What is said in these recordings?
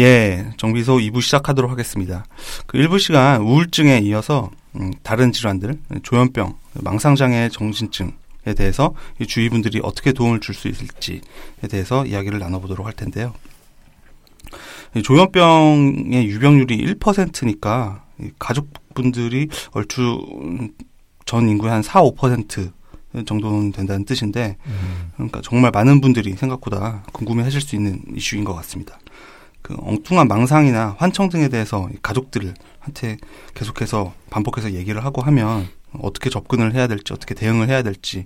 예, 정비소 2부 시작하도록 하겠습니다. 그 1부 시간 우울증에 이어서 음, 다른 질환들, 조현병, 망상장애 정신증에 대해서 주위 분들이 어떻게 도움을 줄 수 있을지에 대해서 이야기를 나눠보도록 할 텐데요. 조현병의 유병률이 1%니까 가족분들이 얼추 전 인구의 한 4, 5% 정도는 된다는 뜻인데, 음. 그러니까 정말 많은 분들이 생각보다 궁금해 하실 수 있는 이슈인 것 같습니다. 그 엉뚱한 망상이나 환청 등에 대해서 가족들한테 계속해서 반복해서 얘기를 하고 하면 어떻게 접근을 해야 될지 어떻게 대응을 해야 될지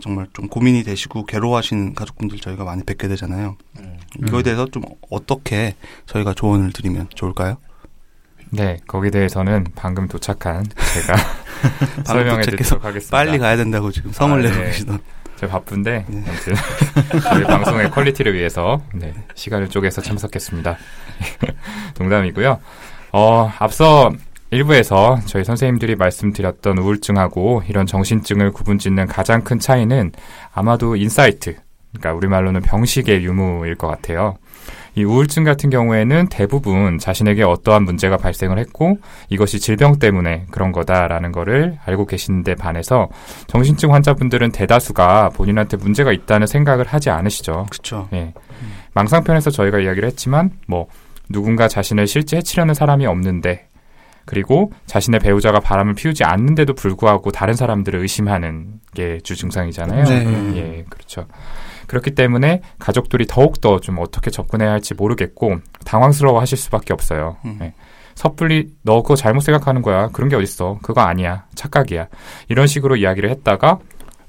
정말 좀 고민이 되시고 괴로워하시는 가족분들 저희가 많이 뵙게 되잖아요. 음. 이거에 대해서 좀 어떻게 저희가 조언을 드리면 좋을까요? 네, 거기에 대해서는 방금 도착한 제가 설명해 드리도록 하겠습니다. 빨리 가야 된다고 지금 성을 아, 내고 네. 계시던. 제가 바쁜데 네. 아무튼 저희 방송의 quality를 위해서 네, 시간을 쪼개서 참석했습니다. 농담이고요. 어, 앞서 일부에서 저희 선생님들이 말씀드렸던 우울증하고 이런 정신증을 구분짓는 가장 큰 차이는 아마도 insight, 그러니까 우리말로는 병식의 유무일 것 같아요. 이 우울증 같은 경우에는 대부분 자신에게 어떠한 문제가 발생을 했고 이것이 질병 때문에 그런 거다라는 거를 알고 계시는데 반해서 정신증 환자분들은 대다수가 본인한테 문제가 있다는 생각을 하지 않으시죠. 그렇죠. 예. 망상편에서 저희가 이야기를 했지만 뭐 누군가 자신을 실제 해치려는 사람이 없는데 그리고 자신의 배우자가 바람을 피우지 않는데도 불구하고 다른 사람들을 의심하는 게 주 증상이잖아요. 네. 예, 그렇죠. 그렇기 때문에 가족들이 더욱더 좀 어떻게 접근해야 할지 모르겠고 당황스러워 하실 수밖에 없어요. 음. 네. 섣불리 너 그거 잘못 생각하는 거야. 그런 게 어딨어. 그거 아니야. 착각이야. 이런 식으로 이야기를 했다가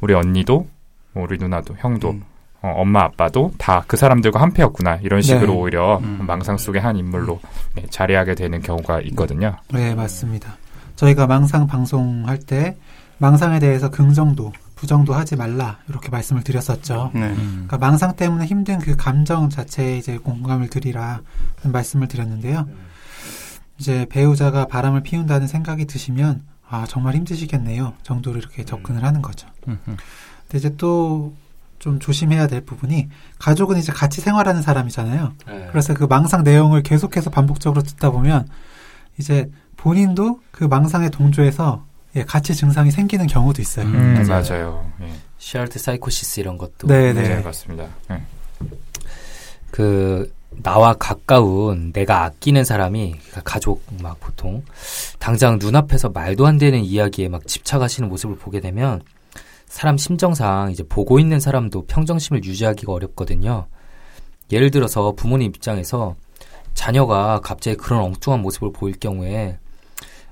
우리 언니도 우리 누나도 형도 음. 어, 엄마 아빠도 다 그 사람들과 한패였구나 이런 식으로 네. 오히려 음. 망상 속의 한 인물로 네, 자리하게 되는 경우가 있거든요. 네 맞습니다. 저희가 망상 방송할 때 망상에 대해서 긍정도 부정도 하지 말라 이렇게 말씀을 드렸었죠. 네. 그러니까 망상 때문에 힘든 그 감정 자체에 이제 공감을 드리라 말씀을 드렸는데요. 이제 배우자가 바람을 피운다는 생각이 드시면 아 정말 힘드시겠네요 정도로 이렇게 접근을 하는 거죠. 근데 이제 또 좀 조심해야 될 부분이 가족은 이제 같이 생활하는 사람이잖아요. 네. 그래서 그 망상 내용을 계속해서 반복적으로 듣다 보면 이제 본인도 그 망상에 동조해서 예, 같이 증상이 생기는 경우도 있어요. 음, 맞아요. 맞아요. 예. shared psychosis 이런 것도. 네, 네, 네. 맞습니다. 네. 그 나와 가까운 내가 아끼는 사람이 그러니까 가족 막 보통 당장 눈앞에서 말도 안 되는 이야기에 막 집착하시는 모습을 보게 되면 사람 심정상 이제 보고 있는 사람도 평정심을 유지하기가 어렵거든요. 예를 들어서 부모님 입장에서 자녀가 갑자기 그런 엉뚱한 모습을 보일 경우에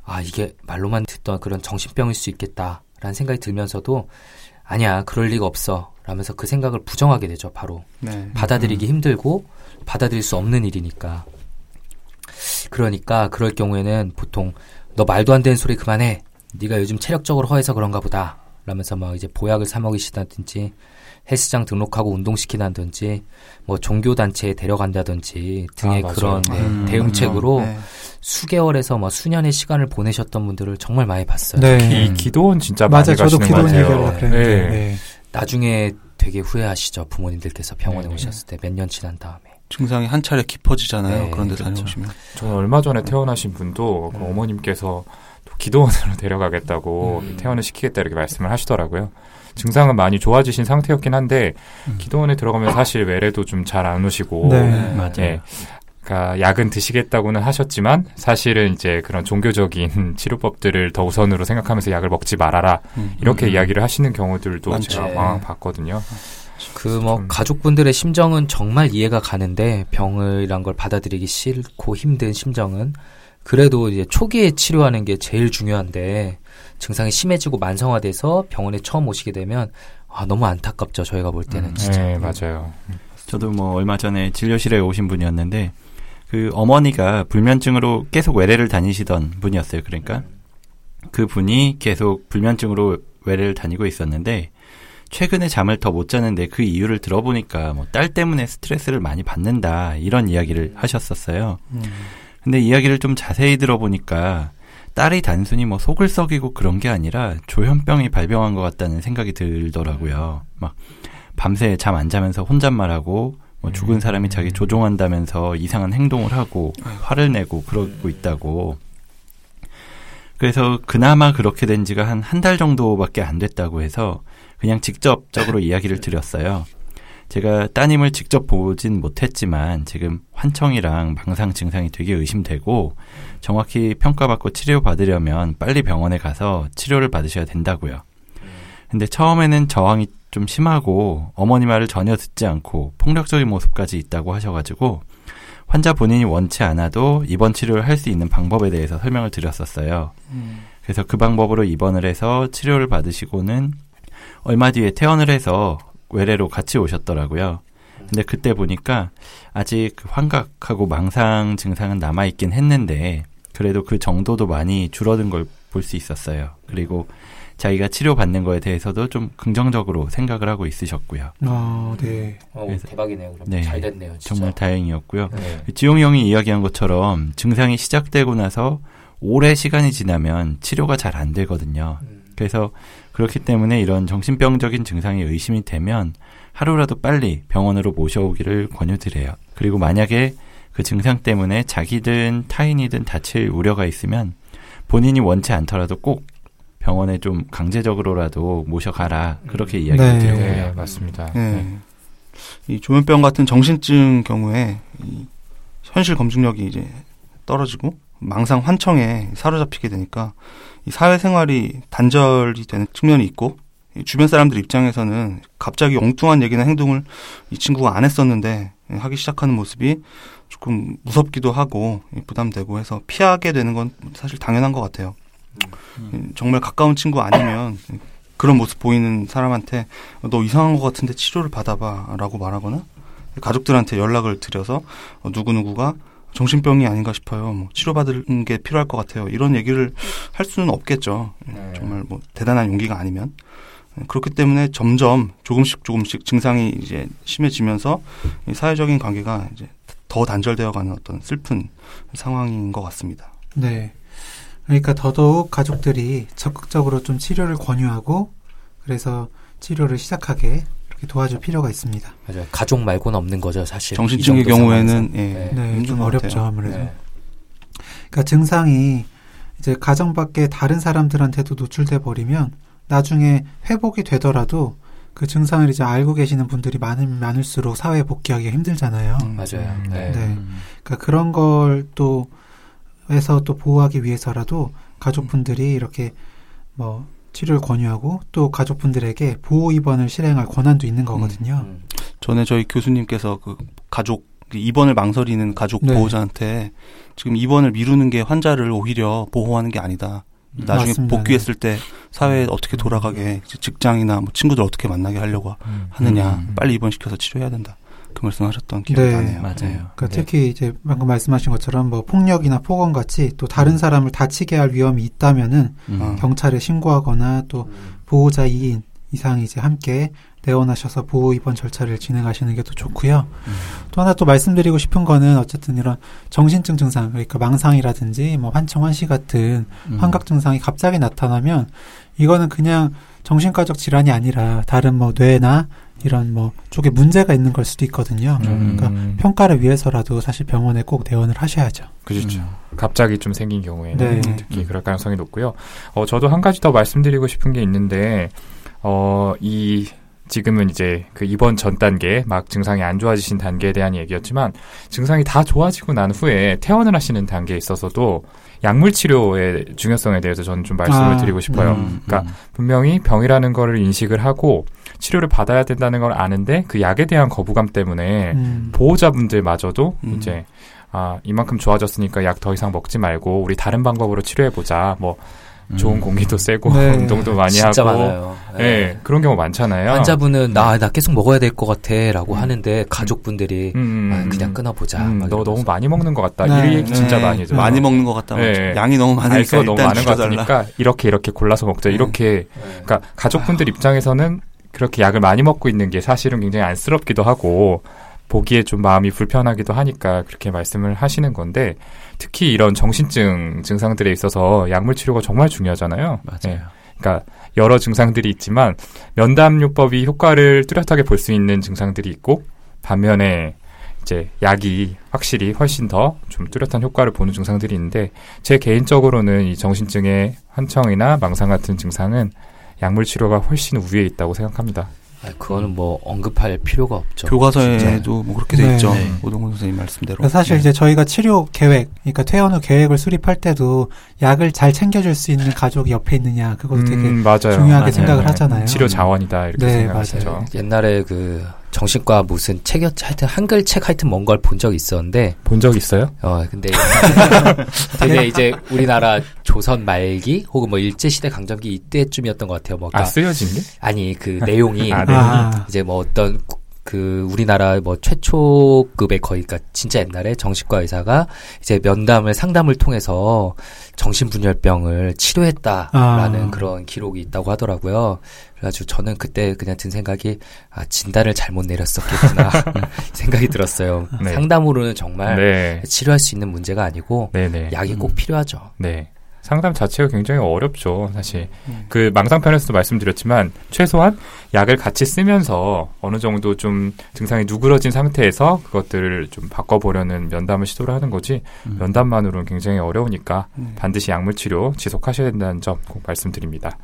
아, 이게 말로만 듣던 그런 정신병일 수 있겠다라는 생각이 들면서도 아니야, 그럴 리가 없어. 라면서 그 생각을 부정하게 되죠, 바로. 네. 받아들이기 음. 힘들고 받아들일 수 없는 일이니까. 그러니까 그럴 경우에는 보통 너 말도 안 되는 소리 그만해. 네가 요즘 체력적으로 허해서 그런가 보다. 라면서 막 이제 보약을 사 먹이시다든지 헬스장 등록하고 운동시키다든지 뭐 종교 단체에 데려간다든지 등의 아, 그런 네, 음, 대응책으로 음, 네. 수개월에서 뭐 수년의 시간을 보내셨던 분들을 정말 많이 봤어요. 네. 기, 기도원 진짜 많이 맞아, 가시는 저도 기도원 얘기하려고 그랬는데 네. 나중에 되게 후회하시죠 부모님들께서 병원에 네. 오셨을 때 몇 년 지난 다음에 증상이 한 차례 깊어지잖아요. 네, 그런데 그렇죠. 다녀오시면 저는 얼마 전에 태어나신 분도 그 어머님께서 기도원으로 데려가겠다고 음. 퇴원을 시키겠다 이렇게 말씀을 하시더라고요. 증상은 많이 좋아지신 상태였긴 한데 음. 기도원에 들어가면 사실 외래도 좀 잘 안 오시고 네, 맞아요. 예, 그러니까 약은 드시겠다고는 하셨지만 사실은 이제 그런 종교적인 치료법들을 더 우선으로 생각하면서 약을 먹지 말아라 음. 이렇게 음. 이야기를 하시는 경우들도 많죠. 제가 네. 봤거든요. 그 뭐 가족분들의 심정은 정말 이해가 가는데 병을이란 걸 받아들이기 싫고 힘든 심정은 그래도 이제 초기에 치료하는 게 제일 중요한데 증상이 심해지고 만성화돼서 병원에 처음 오시게 되면 아 너무 안타깝죠 저희가 볼 때는 음, 진짜. 네 맞아요. 저도 뭐 얼마 전에 진료실에 오신 분이었는데 그 어머니가 불면증으로 계속 외래를 다니시던 분이었어요. 그러니까 그 분이 계속 불면증으로 외래를 다니고 있었는데 최근에 잠을 더 못 자는데 그 이유를 들어보니까 뭐 딸 때문에 스트레스를 많이 받는다 이런 이야기를 하셨었어요. 음. 근데 이야기를 좀 자세히 들어보니까 딸이 단순히 뭐 속을 썩이고 그런 게 아니라 조현병이 발병한 것 같다는 생각이 들더라고요. 막 밤새 잠 안 자면서 혼잣말하고 뭐 죽은 사람이 자기 음. 조종한다면서 이상한 행동을 하고 화를 내고 그러고 있다고. 그래서 그나마 그렇게 된 지가 한 한 달 정도밖에 안 됐다고 해서 그냥 직접적으로 이야기를 드렸어요. 제가 따님을 직접 보진 못했지만 지금 환청이랑 망상 증상이 되게 의심되고 정확히 평가받고 치료받으려면 빨리 병원에 가서 치료를 받으셔야 된다고요. 근데 처음에는 저항이 좀 심하고 어머니 말을 전혀 듣지 않고 폭력적인 모습까지 있다고 하셔가지고 환자 본인이 원치 않아도 입원 치료를 할 수 있는 방법에 대해서 설명을 드렸었어요. 그래서 그 방법으로 입원을 해서 치료를 받으시고는 얼마 뒤에 퇴원을 해서 외래로 같이 오셨더라고요. 근데 그때 보니까 아직 그 환각하고 망상 증상은 남아있긴 했는데 그래도 그 정도도 많이 줄어든 걸 볼 수 있었어요. 그리고 자기가 치료받는 거에 대해서도 좀 긍정적으로 생각을 하고 있으셨고요. 아, 네. 어, 그래서- 대박이네요. 그럼 네. 잘 됐네요. 진짜. 정말 다행이었고요. 네. 지용이 형이 이야기한 것처럼 증상이 시작되고 나서 오래 시간이 지나면 치료가 잘 안 되거든요. 음. 그래서 그렇기 때문에 이런 정신병적인 증상이 의심이 되면 하루라도 빨리 병원으로 모셔오기를 권유드려요. 그리고 만약에 그 증상 때문에 자기든 타인이든 다칠 우려가 있으면 본인이 원치 않더라도 꼭 병원에 좀 강제적으로라도 모셔가라. 그렇게 이야기를 네. 드려요. 네, 맞습니다. 예. 네. 이 조현병 같은 정신증 경우에 이 현실 검증력이 이제 떨어지고 망상 환청에 사로잡히게 되니까 이 사회생활이 단절이 되는 측면이 있고 이 주변 사람들 입장에서는 갑자기 엉뚱한 얘기나 행동을 이 친구가 안 했었는데 하기 시작하는 모습이 조금 무섭기도 하고 부담되고 해서 피하게 되는 건 사실 당연한 것 같아요. 음, 정말 가까운 친구 아니면 그런 모습 보이는 사람한테 너 이상한 것 같은데 치료를 받아봐라고 말하거나 가족들한테 연락을 드려서 어, 누구누구가 정신병이 아닌가 싶어요. 뭐 치료받는 게 필요할 것 같아요. 이런 얘기를 할 수는 없겠죠. 네. 정말 뭐 대단한 용기가 아니면 그렇기 때문에 점점 조금씩 조금씩 증상이 이제 심해지면서 이 사회적인 관계가 이제 더 단절되어가는 어떤 슬픈 상황인 것 같습니다. 네. 그러니까 더더욱 가족들이 적극적으로 좀 치료를 권유하고 그래서 치료를 시작하게 도와줄 필요가 있습니다. 맞아요. 가족 말고는 없는 거죠, 사실. 정신증의 경우에는. 예, 네. 네, 좀것 어렵죠. 아무래도. 네. 그러니까 증상이 이제 가정 밖에 다른 사람들한테도 노출돼 버리면 나중에 회복이 되더라도 그 증상을 이제 알고 계시는 분들이 많으면 많을수록 사회에 복귀하기가 힘들잖아요. 음, 맞아요. 음, 네. 네. 그러니까 그런 걸 또 해서 또 보호하기 위해서라도 가족분들이 이렇게 뭐 치료를 권유하고 또 가족분들에게 보호 입원을 실행할 권한도 있는 거거든요. 음. 전에 저희 교수님께서 그 가족 입원을 망설이는 가족 네. 보호자한테 지금 입원을 미루는 게 환자를 오히려 보호하는 게 아니다. 나중에 맞습니다. 복귀했을 때 사회에 어떻게 돌아가게 직장이나 뭐 친구들 어떻게 만나게 하려고 음. 하느냐. 음. 빨리 입원시켜서 치료해야 된다. 그 말씀하셨던 기억이 네. 나네요. 맞아요. 그러니까 네. 특히 이제 방금 말씀하신 것처럼 뭐 폭력이나 폭언 같이 또 다른 사람을 다치게 할 위험이 있다면은 음. 어. 경찰에 신고하거나 또 보호자 2인 이상 이제 함께 내원하셔서 보호 입원 절차를 진행하시는 게더 좋고요. 음. 또 하나 또 말씀드리고 싶은 거는 어쨌든 이런 정신증 증상 그러니까 망상이라든지 뭐 환청 환시 같은 음. 환각 증상이 갑자기 나타나면 이거는 그냥 정신과적 질환이 아니라 다른 뭐 뇌나 이런 뭐 쪽에 문제가 있는 걸 수도 있거든요. 음. 그러니까 평가를 위해서라도 사실 병원에 꼭 내원을 하셔야죠. 그렇죠. 음. 갑자기 좀 생긴 경우에는 네. 특히 음. 그럴 가능성이 높고요. 어, 저도 한 가지 더 말씀드리고 싶은 게 있는데, 어, 이, 지금은 이제 그 입원 전 단계, 막 증상이 안 좋아지신 단계에 대한 얘기였지만, 증상이 다 좋아지고 난 후에 퇴원을 하시는 단계에 있어서도 약물 치료의 중요성에 대해서 저는 좀 말씀을 아, 드리고 싶어요. 음, 그러니까 음. 분명히 병이라는 거를 인식을 하고 치료를 받아야 된다는 걸 아는데 그 약에 대한 거부감 때문에 음. 보호자분들마저도 음. 이제 아 이만큼 좋아졌으니까 약 더 이상 먹지 말고 우리 다른 방법으로 치료해 보자. 뭐 좋은 음. 공기도 쐬고 네. 운동도 많이 진짜 하고 많아요. 예 그런 경우 많잖아요. 환자분은 나, 나 계속 먹어야 될 것 같아 라고 음. 하는데 가족분들이 음, 아, 음, 그냥 음. 끊어보자. 음, 막 너. 너무 많이 먹는 것 같다. 네. 이 얘기 진짜 네, 많이 들어요. 많이 먹는 것 같다. 네. 양이 너무 많으니까 너무 많은 것 줄여달라. 같으니까 이렇게 이렇게 골라서 먹자. 네. 이렇게 네. 그러니까 가족분들 입장에서는 그렇게 약을 많이 먹고 있는 게 사실은 굉장히 안쓰럽기도 하고 보기에 좀 마음이 불편하기도 하니까 그렇게 말씀을 하시는 건데 특히 이런 정신증 증상들에 있어서 약물 치료가 정말 중요하잖아요. 맞아요. 예. 그러니까 여러 증상들이 있지만 면담요법이 효과를 뚜렷하게 볼 수 있는 증상들이 있고 반면에 이제 약이 확실히 훨씬 더 좀 뚜렷한 효과를 보는 증상들이 있는데 제 개인적으로는 이 정신증의 환청이나 망상 같은 증상은 약물 치료가 훨씬 우위에 있다고 생각합니다. 아, 그거는 뭐 언급할 필요가 없죠. 교과서에도 뭐 그렇게 돼 네. 있죠. 네. 오동훈 선생님 말씀대로. 그러니까 사실 네. 이제 저희가 치료 계획, 그러니까 퇴원 후 계획을 수립할 때도 약을 잘 챙겨줄 수 있는 가족이 옆에 있느냐 그것도 되게 음, 맞아요. 중요하게 맞아요. 생각을 하잖아요. 치료 자원이다 이렇게 네, 생각하시죠. 맞아요. 옛날에 그 정신과 무슨 책이었 하여튼 한글 책 하여튼 뭔 걸 본 적이 있었는데 본 적 있어요? 어 근데 되게 이제 우리나라 조선 말기 혹은 뭐 일제 시대 강점기 이때쯤이었던 것 같아요. 뭐가 아 쓰여진 게? 아니 그 내용이 아, 네. 아, 이제 뭐 어떤 구- 그 우리나라 뭐 최초급의 거의 그러니까 진짜 옛날에 정신과 의사가 이제 면담을 상담을 통해서 정신분열병을 치료했다라는 아. 그런 기록이 있다고 하더라고요. 그래가지고 저는 그때 그냥 든 생각이 아 진단을 잘못 내렸었겠구나 생각이 들었어요. 네. 상담으로는 정말 네. 치료할 수 있는 문제가 아니고 네네. 약이 꼭 필요하죠. 네. 상담 자체가 굉장히 어렵죠, 사실. 음. 그 망상편에서도 말씀드렸지만, 최소한 약을 같이 쓰면서 어느 정도 좀 증상이 누그러진 상태에서 그것들을 좀 바꿔보려는 면담을 시도를 하는 거지, 음. 면담만으로는 굉장히 어려우니까 음. 반드시 약물 치료 지속하셔야 된다는 점 꼭 말씀드립니다.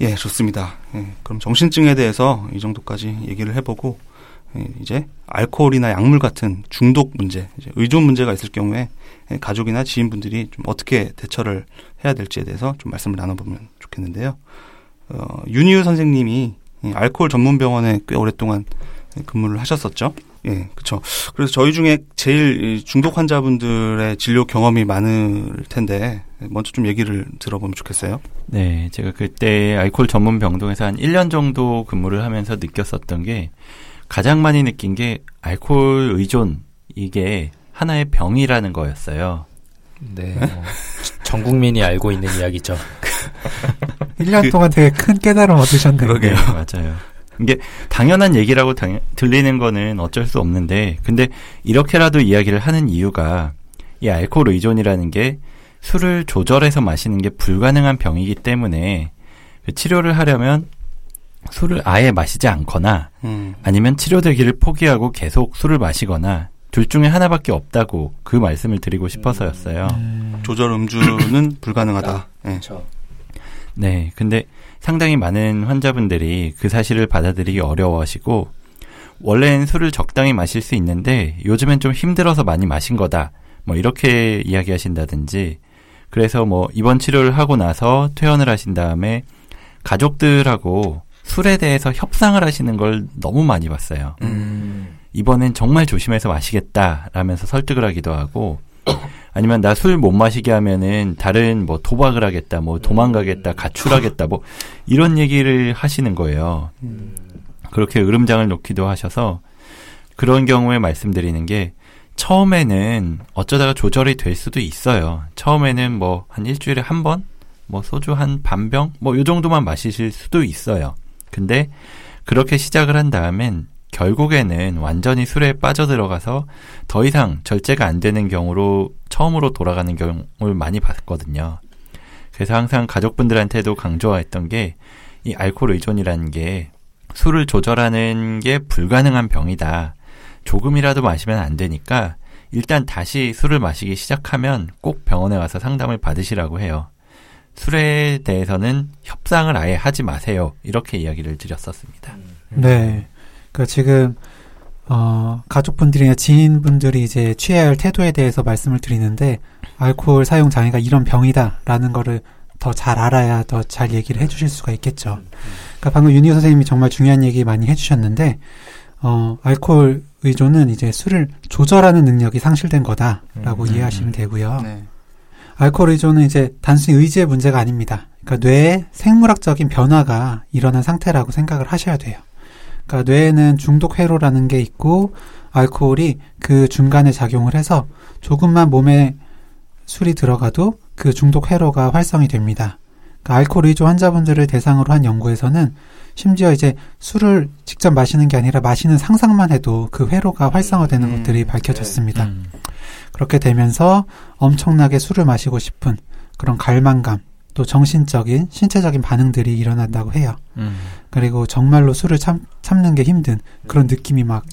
예, 좋습니다. 예, 그럼 정신증에 대해서 이 정도까지 얘기를 해보고 예, 이제 알코올이나 약물 같은 중독 문제, 의존 문제가 있을 경우에 예, 가족이나 지인분들이 좀 어떻게 대처를 해야 될지에 대해서 좀 말씀을 나눠보면 좋겠는데요. 어, 윤희우 선생님이 이 알코올 전문 병원에 꽤 오랫동안 근무를 하셨었죠. 예, 그렇죠. 그래서 저희 중에 제일 이 중독 환자분들의 진료 경험이 많을 텐데 먼저 좀 얘기를 들어보면 좋겠어요. 네, 제가 그때 알코올 전문 병동에서 한 1년 정도 근무를 하면서 느꼈었던 게 가장 많이 느낀 게 알코올 의존 이게 하나의 병이라는 거였어요. 네, 뭐, 전 국민이 알고 있는 이야기죠. 1년 그- 동안 되게 큰 깨달음 얻으셨네요. 네, 맞아요. 이게 당연한 얘기라고 당- 들리는 거는 어쩔 수 없는데, 근데 이렇게라도 이야기를 하는 이유가 이 알코올 의존이라는 게 술을 조절해서 마시는 게 불가능한 병이기 때문에 그 치료를 하려면 술을 아예 마시지 않거나 음. 아니면 치료되기를 포기하고 계속 술을 마시거나 둘 중에 하나밖에 없다고 그 말씀을 드리고 싶어서였어요. 음, 조절 음주는 불가능하다. 예. 그렇죠. 네, 근데 상당히 많은 환자분들이 그 사실을 받아들이기 어려워하시고 원래는 술을 적당히 마실 수 있는데 요즘엔 좀 힘들어서 많이 마신 거다. 뭐 이렇게 이야기하신다든지 그래서 뭐 입원 치료를 하고 나서 퇴원을 하신 다음에 가족들하고 술에 대해서 협상을 하시는 걸 너무 많이 봤어요. 음. 이번엔 정말 조심해서 마시겠다라면서 설득을 하기도 하고 아니면 나 술 못 마시게 하면은 다른 뭐 도박을 하겠다, 뭐 도망가겠다, 가출하겠다, 뭐 이런 얘기를 하시는 거예요. 그렇게 으름장을 놓기도 하셔서 그런 경우에 말씀드리는 게 처음에는 어쩌다가 조절이 될 수도 있어요. 처음에는 뭐 한 일주일에 한 번, 뭐 소주 한 반병, 뭐 요 정도만 마시실 수도 있어요. 근데 그렇게 시작을 한 다음엔 결국에는 완전히 술에 빠져들어가서 더 이상 절제가 안 되는 경우로 처음으로 돌아가는 경우를 많이 봤거든요. 그래서 항상 가족분들한테도 강조했던 게 이 알코올 의존이라는 게 술을 조절하는 게 불가능한 병이다. 조금이라도 마시면 안 되니까 일단 다시 술을 마시기 시작하면 꼭 병원에 와서 상담을 받으시라고 해요. 술에 대해서는 협상을 아예 하지 마세요. 이렇게 이야기를 드렸었습니다. 네. 그 지금 어 가족분들이나 지인분들이 이제 취해야 할 태도에 대해서 말씀을 드리는데 알코올 사용 장애가 이런 병이다라는 거를 더 잘 알아야 더 잘 얘기를 해주실 수가 있겠죠. 그러니까 방금 윤희 선생님이 정말 중요한 얘기 많이 해주셨는데 어 알코올 의존은 이제 술을 조절하는 능력이 상실된 거다라고 음, 이해하시면 음. 되고요. 네. 알코올 의존은 이제 단순히 의지의 문제가 아닙니다. 그러니까 뇌에 생물학적인 변화가 일어난 상태라고 생각을 하셔야 돼요. 그러니까 뇌에는 중독 회로라는 게 있고 알코올이 그 중간에 작용을 해서 조금만 몸에 술이 들어가도 그 중독 회로가 활성이 됩니다. 그러니까 알코올 의존 환자분들을 대상으로 한 연구에서는 심지어 이제 술을 직접 마시는 게 아니라 마시는 상상만 해도 그 회로가 활성화되는 음, 것들이 밝혀졌습니다. 음. 그렇게 되면서 엄청나게 술을 마시고 싶은 그런 갈망감 또 정신적인, 신체적인 반응들이 일어난다고 해요. 음. 그리고 정말로 술을 참, 참는 게 힘든 그런 느낌이 막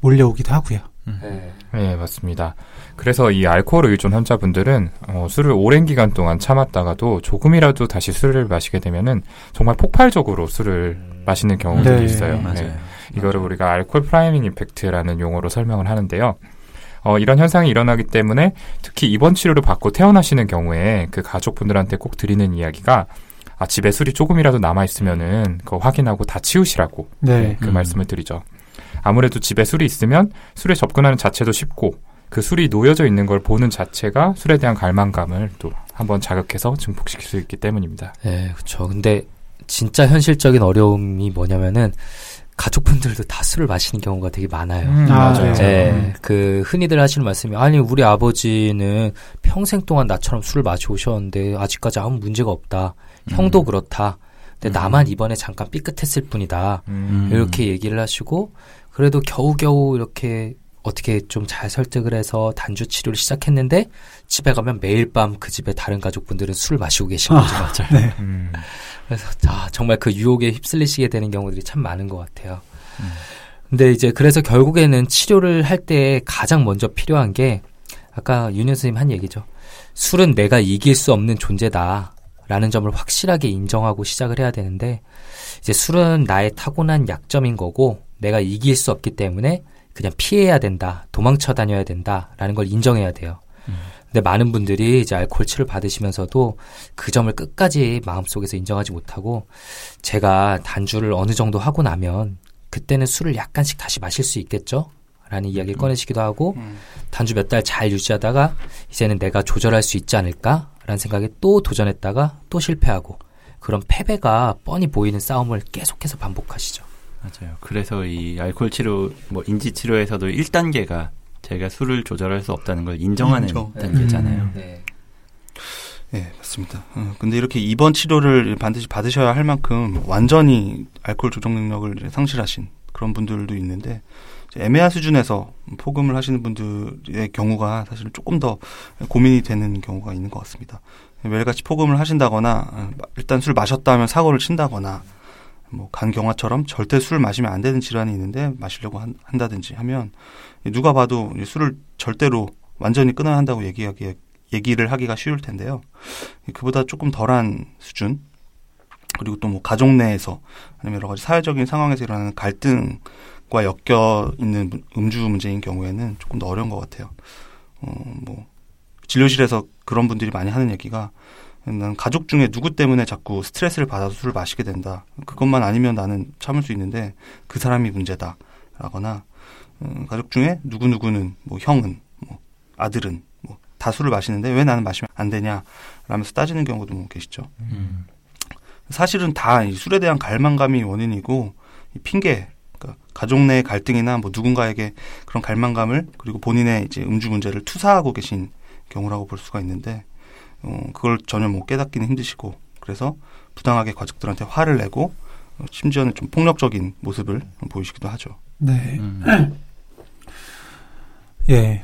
몰려오기도 하고요. 음. 네. 네, 맞습니다. 그래서 이 알코올 의존 환자분들은 어, 술을 오랜 기간 동안 참았다가도 조금이라도 다시 술을 마시게 되면은 정말 폭발적으로 술을 음. 마시는 경우들이 네. 있어요. 맞아요. 네. 이거를 우리가 알코올 priming effect라는 용어로 설명을 하는데요. 어, 이런 현상이 일어나기 때문에 특히 입원 치료를 받고 퇴원하시는 경우에 그 가족분들한테 꼭 드리는 이야기가 아, 집에 술이 조금이라도 남아 있으면은 그거 확인하고 다 치우시라고 네. 네, 그 음. 말씀을 드리죠. 아무래도 집에 술이 있으면 술에 접근하는 자체도 쉽고 그 술이 놓여져 있는 걸 보는 자체가 술에 대한 갈망감을 또 한번 자극해서 증폭시킬 수 있기 때문입니다. 네, 그렇죠. 근데 진짜 현실적인 어려움이 뭐냐면은 가족분들도 다 술을 마시는 경우가 되게 많아요. 음, 아, 맞아요. 네, 음. 그 흔히들 하시는 말씀이 아니 우리 아버지는 평생 동안 나처럼 술을 마시 오셨는데 아직까지 아무 문제가 없다. 음. 형도 그렇다. 근데 음. 나만 이번에 잠깐 삐끗했을 뿐이다. 음. 이렇게 얘기를 하시고 그래도 겨우겨우 이렇게 어떻게 좀 잘 설득을 해서 단주 치료를 시작했는데 집에 가면 매일 밤 그 집에 다른 가족분들은 술을 마시고 계신 거죠. 아, 맞아요. 네. 음. 그래서 아, 정말 그 유혹에 휩쓸리시게 되는 경우들이 참 많은 것 같아요. 음. 근데 이제 그래서 결국에는 치료를 할 때 가장 먼저 필요한 게 아까 윤현 선생님 한 얘기죠. 술은 내가 이길 수 없는 존재다. 라는 점을 확실하게 인정하고 시작을 해야 되는데 이제 술은 나의 타고난 약점인 거고 내가 이길 수 없기 때문에 그냥 피해야 된다, 도망쳐 다녀야 된다 라는 걸 인정해야 돼요. 음. 근데 많은 분들이 이제 알코올 치료를 받으시면서도 그 점을 끝까지 마음속에서 인정하지 못하고 제가 단주를 어느 정도 하고 나면 그때는 술을 약간씩 다시 마실 수 있겠죠? 라는 이야기를 음. 꺼내시기도 하고 음. 단주 몇 달 잘 유지하다가 이제는 내가 조절할 수 있지 않을까? 라는 생각에 또 도전했다가 또 실패하고 그런 패배가 뻔히 보이는 싸움을 계속해서 반복하시죠. 맞아요. 그래서 이 알코올 치료, 뭐 인지 치료에서도 1단계가 제가 술을 조절할 수 없다는 걸 인정하는 음, 단계잖아요. 음, 네. 네, 맞습니다. 어, 근데 이렇게 입원 치료를 반드시 받으셔야 할 만큼 완전히 알코올 조정 능력을 상실하신 그런 분들도 있는데 애매한 수준에서 포금을 하시는 분들의 경우가 사실 조금 더 고민이 되는 경우가 있는 것 같습니다. 매일같이 포금을 하신다거나 어, 일단 술 마셨다 하면 사고를 친다거나 뭐 간경화처럼 절대 술 마시면 안 되는 질환이 있는데 마시려고 한, 다든지 하면 누가 봐도 술을 절대로 완전히 끊어야 한다고 얘기하기 얘기를 하기가 쉬울 텐데요. 그보다 조금 덜한 수준 그리고 또 뭐 가족 내에서 아니면 여러 가지 사회적인 상황에서 일어나는 갈등과 엮여 있는 음주 문제인 경우에는 조금 더 어려운 것 같아요. 어 뭐 진료실에서 그런 분들이 많이 하는 얘기가 난 가족 중에 누구 때문에 자꾸 스트레스를 받아서 술을 마시게 된다. 그것만 아니면 나는 참을 수 있는데 그 사람이 문제다. 라거나 음, 가족 중에 누구 누구는 뭐 형은 뭐 아들은 뭐 다 술을 마시는데 왜 나는 마시면 안 되냐 라면서 따지는 경우도 뭐 계시죠. 음. 사실은 다 이 술에 대한 갈망감이 원인이고 이 핑계 그러니까 가족 내 갈등이나 뭐 누군가에게 그런 갈망감을 그리고 본인의 이제 음주 문제를 투사하고 계신 경우라고 볼 수가 있는데 어, 그걸 전혀 뭐 깨닫기는 힘드시고 그래서 부당하게 가족들한테 화를 내고 어, 심지어는 좀 폭력적인 모습을 보이시기도 하죠. 네. 음. 예.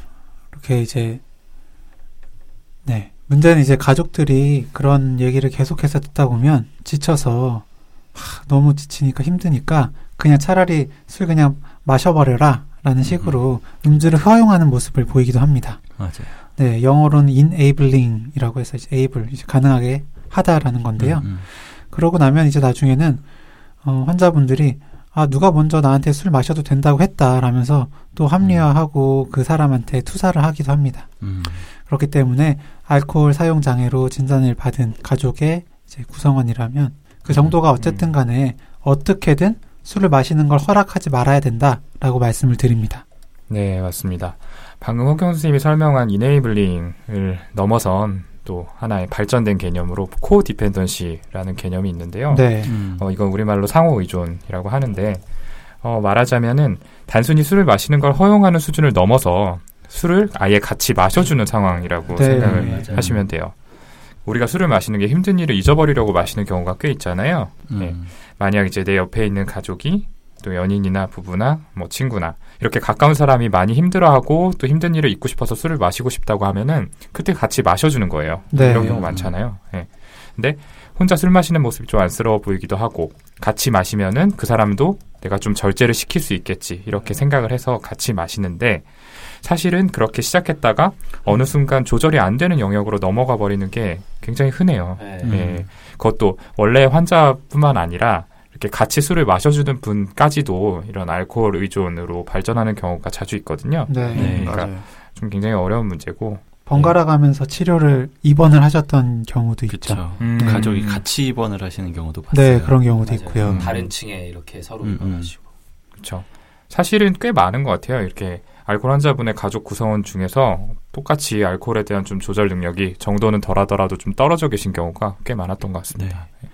이렇게 이제 네. 문제는 이제 가족들이 그런 얘기를 계속해서 듣다 보면 지쳐서 하, 너무 지치니까 힘드니까 그냥 차라리 술 그냥 마셔버려라 라는 식으로 음. 음주를 허용하는 모습을 보이기도 합니다. 맞아요. 네, 영어로는 enabling이라고 해서 이제 able 이제 가능하게 하다라는 건데요. 음, 음. 그러고 나면 이제 나중에는 어, 환자분들이 아 누가 먼저 나한테 술 마셔도 된다고 했다라면서 또 합리화하고 음. 그 사람한테 투사를 하기도 합니다. 음. 그렇기 때문에 알코올 사용 장애로 진단을 받은 가족의 이제 구성원이라면 그 정도가 음, 어쨌든 음. 간에 어떻게든 술을 마시는 걸 허락하지 말아야 된다라고 말씀을 드립니다. 네, 맞습니다. 방금 홍경 선생님이 설명한 이네이블링을 넘어선 또 하나의 발전된 개념으로 코 디펜던시라는 개념이 있는데요. 네. 음. 어, 이건 우리말로 상호 의존이라고 하는데 어, 말하자면은 단순히 술을 마시는 걸 허용하는 수준을 넘어서 술을 아예 같이 마셔주는 상황이라고 네. 생각을 맞아요. 하시면 돼요. 우리가 술을 마시는 게 힘든 일을 잊어버리려고 마시는 경우가 꽤 있잖아요. 음. 네. 만약 이제 내 옆에 있는 가족이 또 연인이나 부부나 뭐 친구나 이렇게 가까운 사람이 많이 힘들어하고 또 힘든 일을 잊고 싶어서 술을 마시고 싶다고 하면은 그때 같이 마셔주는 거예요. 네. 이런 경우 많잖아요. 네. 근데 혼자 술 마시는 모습이 좀 안쓰러워 보이기도 하고 같이 마시면은 그 사람도 내가 좀 절제를 시킬 수 있겠지 이렇게 생각을 해서 같이 마시는데 사실은 그렇게 시작했다가 어느 순간 조절이 안 되는 영역으로 넘어가 버리는 게 굉장히 흔해요. 네. 예. 그것도 원래 환자뿐만 아니라 이렇게 같이 술을 마셔주는 분까지도 이런 알코올 의존으로 발전하는 경우가 자주 있거든요. 네. 네. 그러니까 맞아요. 좀 굉장히 어려운 문제고 번갈아 가면서 치료를 입원을 하셨던 경우도 그쵸. 있죠. 음. 가족이 같이 입원을 하시는 경우도 봤어요. 네, 그런 경우도 맞아요. 있고요. 음. 다른 층에 이렇게 서로 음, 음. 입원하시고. 그렇죠. 사실은 꽤 많은 것 같아요. 이렇게 알코올 환자분의 가족 구성원 중에서 똑같이 알코올에 대한 좀 조절 능력이 정도는 덜하더라도 좀 떨어져 계신 경우가 꽤 많았던 것 같습니다. 네.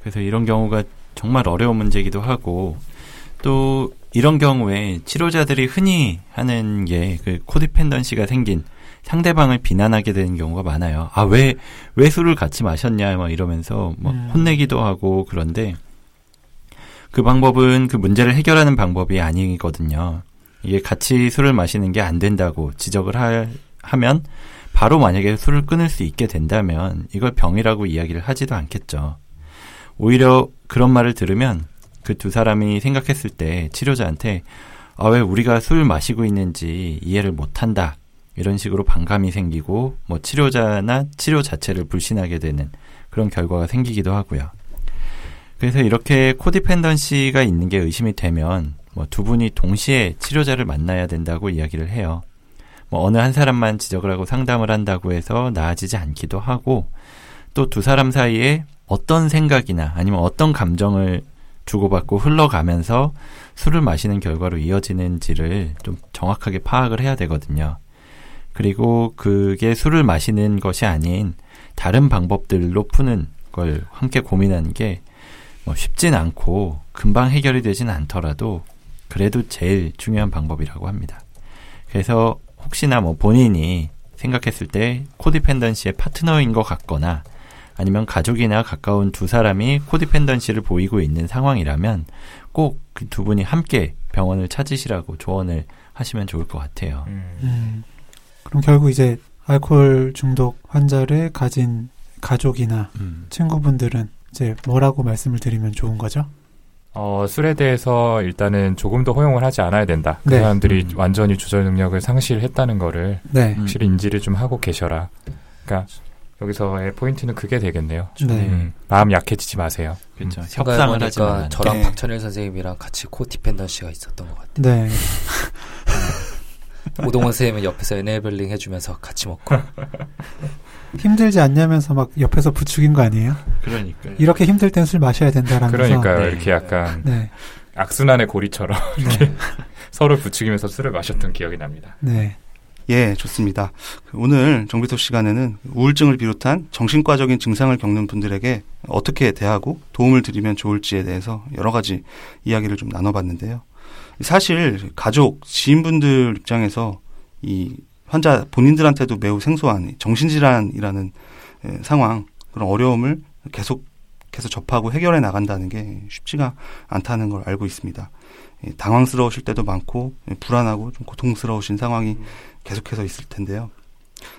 그래서 이런 경우가 정말 어려운 문제이기도 하고 또 이런 경우에 치료자들이 흔히 하는 게 그 코디펜던시가 생긴 상대방을 비난하게 되는 경우가 많아요. 아, 왜, 왜 술을 같이 마셨냐, 막 이러면서 막 음. 혼내기도 하고 그런데 그 방법은 그 문제를 해결하는 방법이 아니거든요. 이게 같이 술을 마시는 게 안 된다고 지적을 할, 하면 바로 만약에 술을 끊을 수 있게 된다면 이걸 병이라고 이야기를 하지도 않겠죠. 오히려 그런 말을 들으면 그 두 사람이 생각했을 때 치료자한테 아, 왜 우리가 술 마시고 있는지 이해를 못한다. 이런 식으로 반감이 생기고 뭐 치료자나 치료 자체를 불신하게 되는 그런 결과가 생기기도 하고요. 그래서 이렇게 코디펜던시가 있는 게 의심이 되면 뭐 두 분이 동시에 치료자를 만나야 된다고 이야기를 해요. 뭐 어느 한 사람만 지적을 하고 상담을 한다고 해서 나아지지 않기도 하고 또 두 사람 사이에 어떤 생각이나 아니면 어떤 감정을 주고받고 흘러가면서 술을 마시는 결과로 이어지는지를 좀 정확하게 파악을 해야 되거든요. 그리고 그게 술을 마시는 것이 아닌 다른 방법들로 푸는 걸 함께 고민하는 게 뭐 쉽진 않고 금방 해결이 되진 않더라도 그래도 제일 중요한 방법이라고 합니다. 그래서 혹시나 뭐 본인이 생각했을 때 코디펜던시의 파트너인 것 같거나 아니면 가족이나 가까운 두 사람이 코디펜던시를 보이고 있는 상황이라면 꼭 그 두 분이 함께 병원을 찾으시라고 조언을 하시면 좋을 것 같아요. 음. 음. 그럼 결국 이제 알코올 중독 환자를 가진 가족이나 음. 친구분들은 이제 뭐라고 말씀을 드리면 좋은 거죠? 어, 술에 대해서 일단은 조금 더 허용을 하지 않아야 된다. 그 네. 사람들이 음. 완전히 조절 능력을 상실했다는 거를 네. 확실히 인지를 좀 하고 계셔라. 그러니까 여기서의 포인트는 그게 되겠네요. 네. 음, 마음 약해지지 마세요. 그렇죠. 음. 협상을 하니까 저랑 네. 박찬일 선생님이랑 같이 codependency가 있었던 것 같아요. 네. 오동원 선생님은 옆에서 enabling 해주면서 같이 먹고 힘들지 않냐면서 막 옆에서 부추긴 거 아니에요? 그러니까 이렇게 힘들 땐 술 마셔야 된다라면서 그러니까요. 네. 이렇게 약간 네. 악순환의 고리처럼 이렇게 네. 서로 부추기면서 술을 마셨던 기억이 납니다. 네. 예, 좋습니다. 오늘 정비소 시간에는 우울증을 비롯한 정신과적인 증상을 겪는 분들에게 어떻게 대하고 도움을 드리면 좋을지에 대해서 여러 가지 이야기를 좀 나눠봤는데요. 사실 가족, 지인분들 입장에서 이 환자 본인들한테도 매우 생소한 정신질환이라는 상황, 그런 어려움을 계속해서 접하고 해결해 나간다는 게 쉽지가 않다는 걸 알고 있습니다. 당황스러우실 때도 많고 불안하고 좀 고통스러우신 상황이 계속해서 있을 텐데요.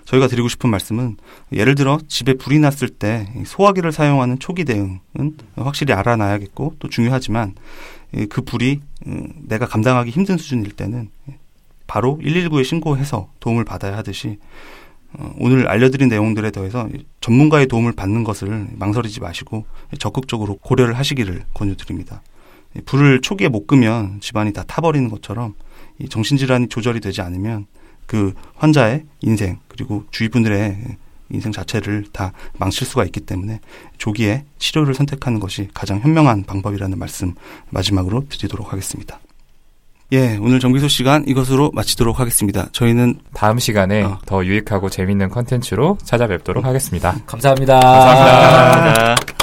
저희가 드리고 싶은 말씀은 예를 들어 집에 불이 났을 때 소화기를 사용하는 초기 대응은 확실히 알아놔야겠고 또 중요하지만 그 불이 음, 내가 감당하기 힘든 수준일 때는 바로 119에 신고해서 도움을 받아야 하듯이 어, 오늘 알려드린 내용들에 더해서 전문가의 도움을 받는 것을 망설이지 마시고 적극적으로 고려를 하시기를 권유드립니다. 불을 초기에 못 끄면 집안이 다 타버리는 것처럼 정신질환이 조절이 되지 않으면 그 환자의 인생 그리고 주위 분들의 인생 자체를 다 망칠 수가 있기 때문에 조기에 치료를 선택하는 것이 가장 현명한 방법이라는 말씀 마지막으로 드리도록 하겠습니다. 예, 오늘 정비소 시간 이것으로 마치도록 하겠습니다. 저희는 다음 시간에 어. 더 유익하고 재밌는 컨텐츠로 찾아뵙도록 하겠습니다. 감사합니다. 감사합니다. 감사합니다.